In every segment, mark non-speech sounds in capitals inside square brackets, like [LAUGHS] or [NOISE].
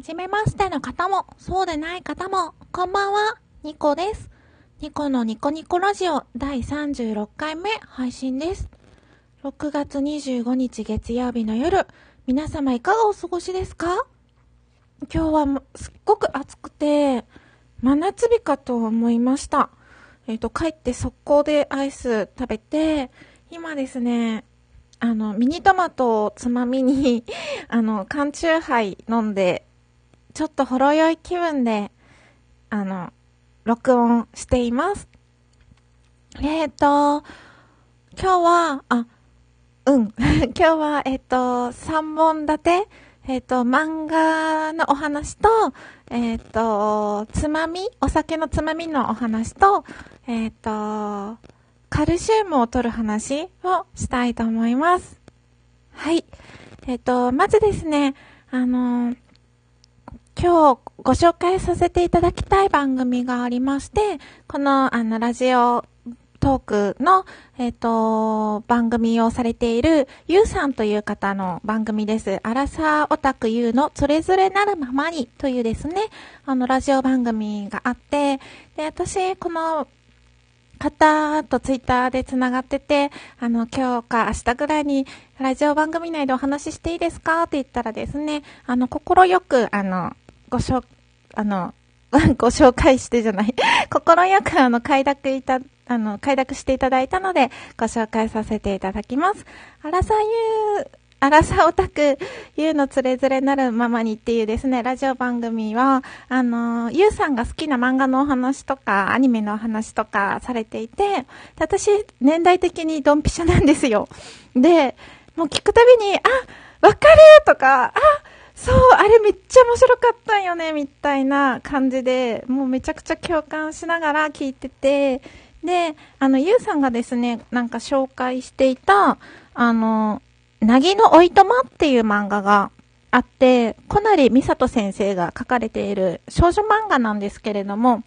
はじめましての方も、そうでない方も、こんばんは、ニコです。ニコのニコニコラジオ第36回目配信です。6月25日月曜日の夜、皆様いかがお過ごしですか？今日はすっごく暑くて、真夏日かと思いました。えっ、と、帰って速攻でアイス食べて、今ですね、あの、ミニトマトをつまみに、[LAUGHS] あの、缶チューハイ飲んで、ちょっとほろ酔い気分で、あの、録音しています。えっ、と、今日は、あ、うん。[LAUGHS] 今日は、えっ、と、3本立て、えっ、と、漫画のお話と、えっ、と、つまみ、お酒のつまみのお話と、えっ、と、カルシウムを取る話をしたいと思います。はい。えっ、と、まずですね、あの今日ご紹介させていただきたい番組がありまして、この、あの、ラジオトークの、えっ、と、番組をされている、ゆうさんという方の番組です。アラサーオタクゆうのそれぞれなるままにというですね、あの、ラジオ番組があって、で、私、この、方とツイッターでつながってて、あの、今日か明日ぐらいにラジオ番組内でお話ししていいですかって言ったらですね、あの、心よく、あの、ごしょ、あの、[LAUGHS] ご紹介してじゃない。[LAUGHS] 心よく、あの、快諾いた、あの、快諾していただいたので、ご紹介させていただきます。あらさゆう、あらさオタク、ゆうのつれづれなるままにっていうですね、ラジオ番組は、あの、ゆうさんが好きな漫画のお話とか、アニメのお話とかされていて、私、年代的にドンピシャなんですよ。で、もう聞くたびに、あ、わかるとか、あ、そう、あれめっちゃ面白かったんよね、みたいな感じで、もうめちゃくちゃ共感しながら聞いてて、で、あの、ゆうさんがですね、なんか紹介していた、あの、なぎのおいとまっていう漫画があって、小成美里先生が書かれている少女漫画なんですけれども、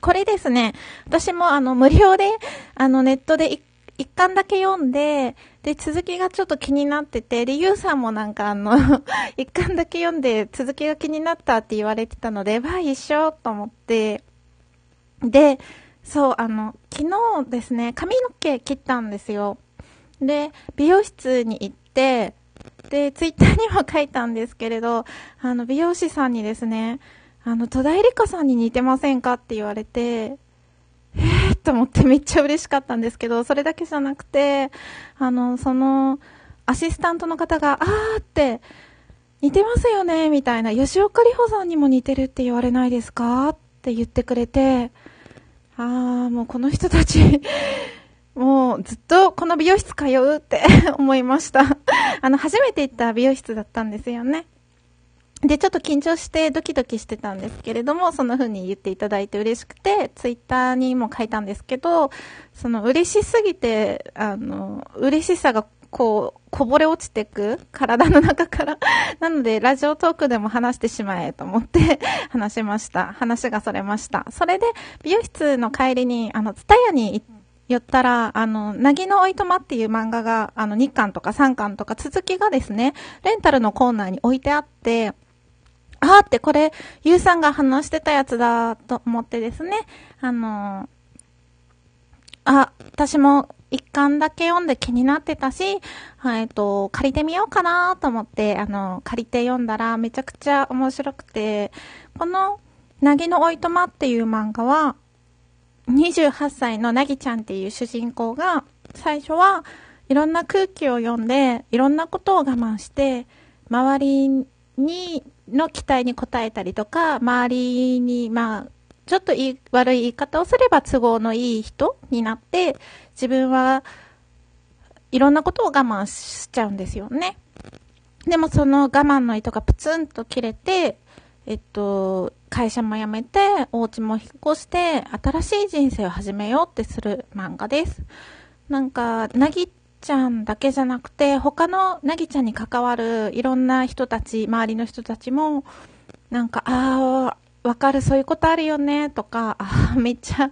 これですね、私もあの、無料で、あの、ネットで一巻だけ読んで、で、続きがちょっと気になってて、で、ゆうさんもなんかあの、[LAUGHS] 一巻だけ読んで続きが気になったって言われてたので、わあ、一緒と思って、で、そう、あの、昨日ですね、髪の毛切ったんですよ。で、美容室に行って、で、ツイッターにも書いたんですけれど、あの、美容師さんにですね、あの、戸田恵梨香さんに似てませんかって言われて、えーと思ってめっちゃ嬉しかったんですけど、それだけじゃなくて、あの、その、アシスタントの方が、あーって、似てますよねみたいな、吉岡里帆さんにも似てるって言われないですかって言ってくれて、あー、もうこの人たち、もうずっとこの美容室通うって [LAUGHS] 思いました。[LAUGHS] あの、初めて行った美容室だったんですよね。で、ちょっと緊張してドキドキしてたんですけれども、そんな風に言っていただいて嬉しくて、ツイッターにも書いたんですけど、その嬉しすぎて、あの、嬉しさがこう、こぼれ落ちてく体の中から。[LAUGHS] なので、ラジオトークでも話してしまえと思って話しました。話がそれました。それで、美容室の帰りに、あの、ツタヤに行って、寄ったら、あの、なぎのおいとまっていう漫画が、あの、2巻とか3巻とか続きがですね、レンタルのコーナーに置いてあって、あーってこれ、ゆうさんが話してたやつだと思ってですね、あのあ、私も一巻だけ読んで気になってたし、えっと、借りてみようかなと思って、あの、借りて読んだらめちゃくちゃ面白くて、この、なぎのおいとまっていう漫画は、28歳のなぎちゃんっていう主人公が、最初はいろんな空気を読んで、いろんなことを我慢して、周りに、の期待に応えたりとか、周りに、まあ、ちょっといい悪い言い方をすれば都合のいい人になって、自分はいろんなことを我慢しちゃうんですよね。でもその我慢の糸がプツンと切れて、えっと、会社も辞めて、お家も引っ越して、新しい人生を始めようってする漫画です。なんか、なぎちゃんだけじゃなくて、他のなぎちゃんに関わるいろんな人たち、周りの人たちも、なんか、ああ、わかる、そういうことあるよね、とか、ああ、めっちゃ、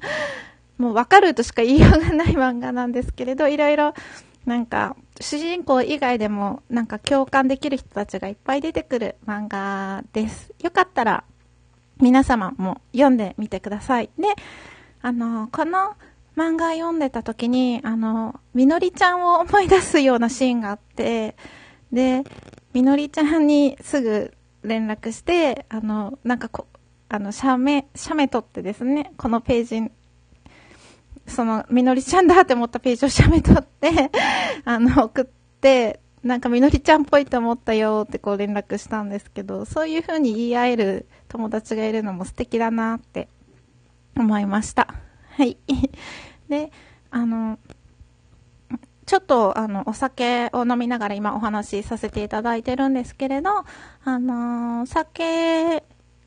もうわかるとしか言いようがない漫画なんですけれど、いろいろ、なんか、主人公以外でも、なんか共感できる人たちがいっぱい出てくる漫画です。よかったら、皆様も読んでみてください。で、あの、この漫画読んでた時に、あの、みのりちゃんを思い出すようなシーンがあって、で、みのりちゃんにすぐ連絡して、あの、なんかこ、あの、写メ、写メ撮ってですね、このページ、その、みのりちゃんだって思ったページを写メ撮って [LAUGHS] あの、送って、なんかみのりちゃんっぽいと思ったよってこう連絡したんですけど、そういう風に言い合える友達がいるのも素敵だなって思いました。はい。で、あの、ちょっと、あの、お酒を飲みながら今お話しさせていただいてるんですけれど、あの酒、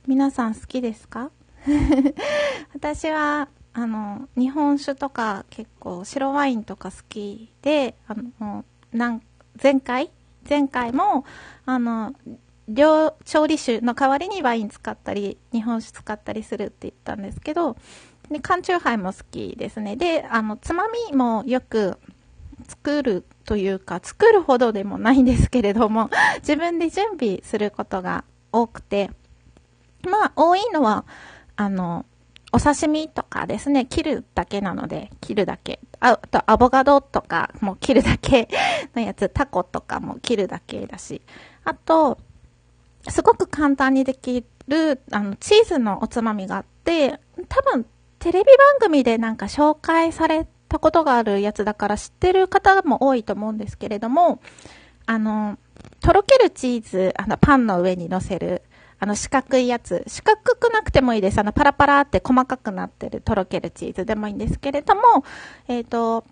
皆さん好きですか？[LAUGHS] 私は、あの、日本酒とか結構白ワインとか好きで、あの、なん前回？前回も、あの、料、調理酒の代わりにワイン使ったり、日本酒使ったりするって言ったんですけど、で、缶チューハイも好きですね。で、あの、つまみもよく作るというか、作るほどでもないんですけれども、[LAUGHS] 自分で準備することが多くて、まあ、多いのは、あの、お刺身とかですね、切るだけなので、切るだけ。あと、アボカドとかも切るだけ [LAUGHS] のやつ、タコとかも切るだけだし、あと、すごく簡単にできる、あの、チーズのおつまみがあって、多分、テレビ番組でなんか紹介されたことがあるやつだから知ってる方も多いと思うんですけれども、あの、とろけるチーズ、あの、パンの上に乗せる、あの、四角いやつ。四角くなくてもいいです。あの、パラパラって細かくなってるとろけるチーズでもいいんですけれども、えっ、ー、と、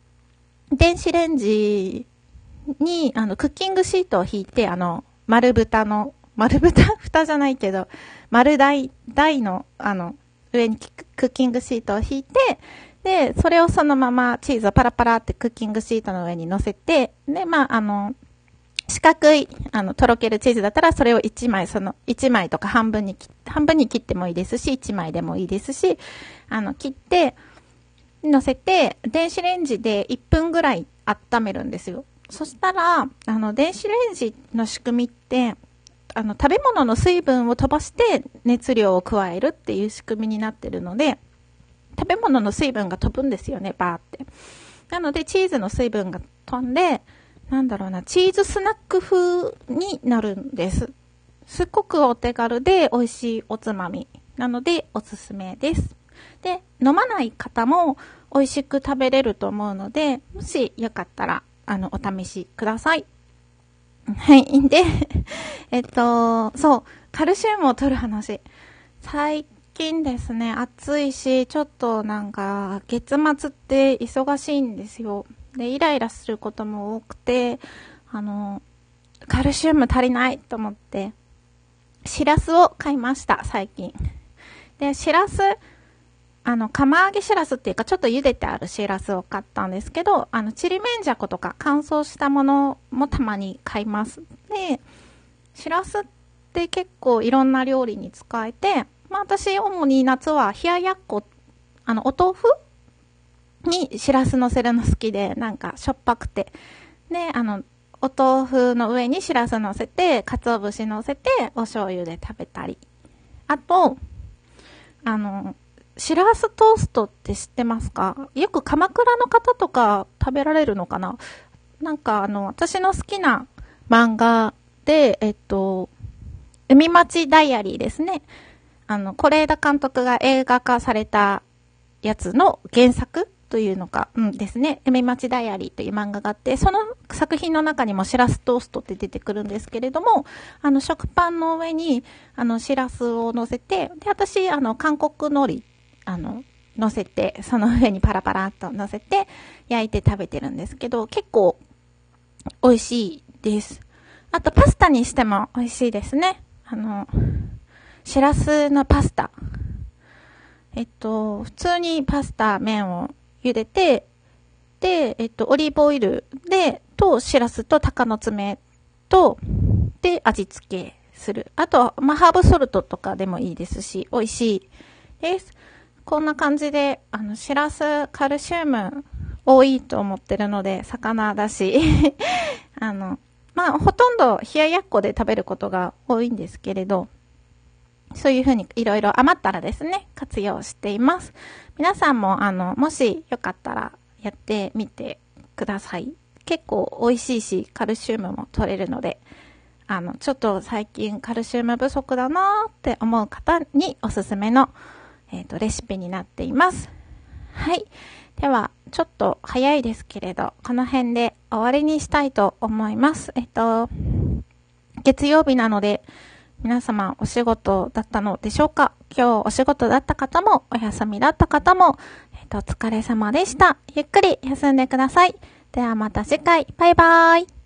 電子レンジに、あの、クッキングシートを引いて、あの、丸豚の、丸豚 [LAUGHS] 蓋じゃないけど、丸台、台の、あの、上にクッキングシートを引いて、で、それをそのままチーズをパラパラってクッキングシートの上に乗せて、で、まあ、あの、四角い、あの、とろけるチーズだったら、それを1枚、その、1枚とか半分に切、半分に切ってもいいですし、1枚でもいいですし、あの、切って、乗せて、電子レンジで1分ぐらい温めるんですよ。そしたら、あの、電子レンジの仕組みって、あの、食べ物の水分を飛ばして熱量を加えるっていう仕組みになってるので、食べ物の水分が飛ぶんですよね、バーって。なので、チーズの水分が飛んで、なんだろうな、チーズスナック風になるんです。すっごくお手軽で美味しいおつまみなのでおすすめです。で、飲まない方も美味しく食べれると思うので、もしよかったら、あの、お試しください。はい。で、[LAUGHS] えっと、そう、カルシウムを取る話。最近ですね、暑いし、ちょっとなんか、月末って忙しいんですよ。で、イライラすることも多くて、あの、カルシウム足りないと思って、シラスを買いました、最近。で、シラス、あの、釜揚げシラスっていうか、ちょっと茹でてあるシラスを買ったんですけど、あの、ちりめんじゃことか乾燥したものもたまに買います。で、シラスって結構いろんな料理に使えて、まあ私、主に夏は冷ややっこ、あの、お豆腐にしらす乗せるの好きで、なんかしょっぱくて。で、あの、お豆腐の上にしらす乗せて、鰹節乗せて、お醤油で食べたり。あと、あの、しらすトーストって知ってますか？よく鎌倉の方とか食べられるのかな？なんかあの、私の好きな漫画で、えっと、海町ダイアリーですね。あの、是枝監督が映画化されたやつの原作というのか、うんですね。海町ダイアリーという漫画があって、その作品の中にもシラストーストって出てくるんですけれども、あの、食パンの上に、あの、シラスを乗せて、で、私、あの、韓国海苔、あの、乗せて、その上にパラパラっと乗せて、焼いて食べてるんですけど、結構、美味しいです。あと、パスタにしても美味しいですね。あの、シラスのパスタ。えっと、普通にパスタ、麺を茹でて、で、えっと、オリーブオイルで、と、しらすと鷹の爪と、で、味付けする。あと、まあ、ハーブソルトとかでもいいですし、美味しいです。こんな感じで、あの、しらすカルシウム多いと思ってるので、魚だし、[LAUGHS] あの、まあ、ほとんど冷ややっこで食べることが多いんですけれど、そういうふうにいろいろ余ったらですね、活用しています。皆さんも、あの、もしよかったらやってみてください。結構美味しいし、カルシウムも取れるので、あの、ちょっと最近カルシウム不足だなーって思う方におすすめの、えっ、ー、と、レシピになっています。はい。では、ちょっと早いですけれど、この辺で終わりにしたいと思います。えっと、月曜日なので、皆様お仕事だったのでしょうか？今日お仕事だった方も、お休みだった方も、えっと、お疲れ様でした。ゆっくり休んでください。ではまた次回、バイバーイ。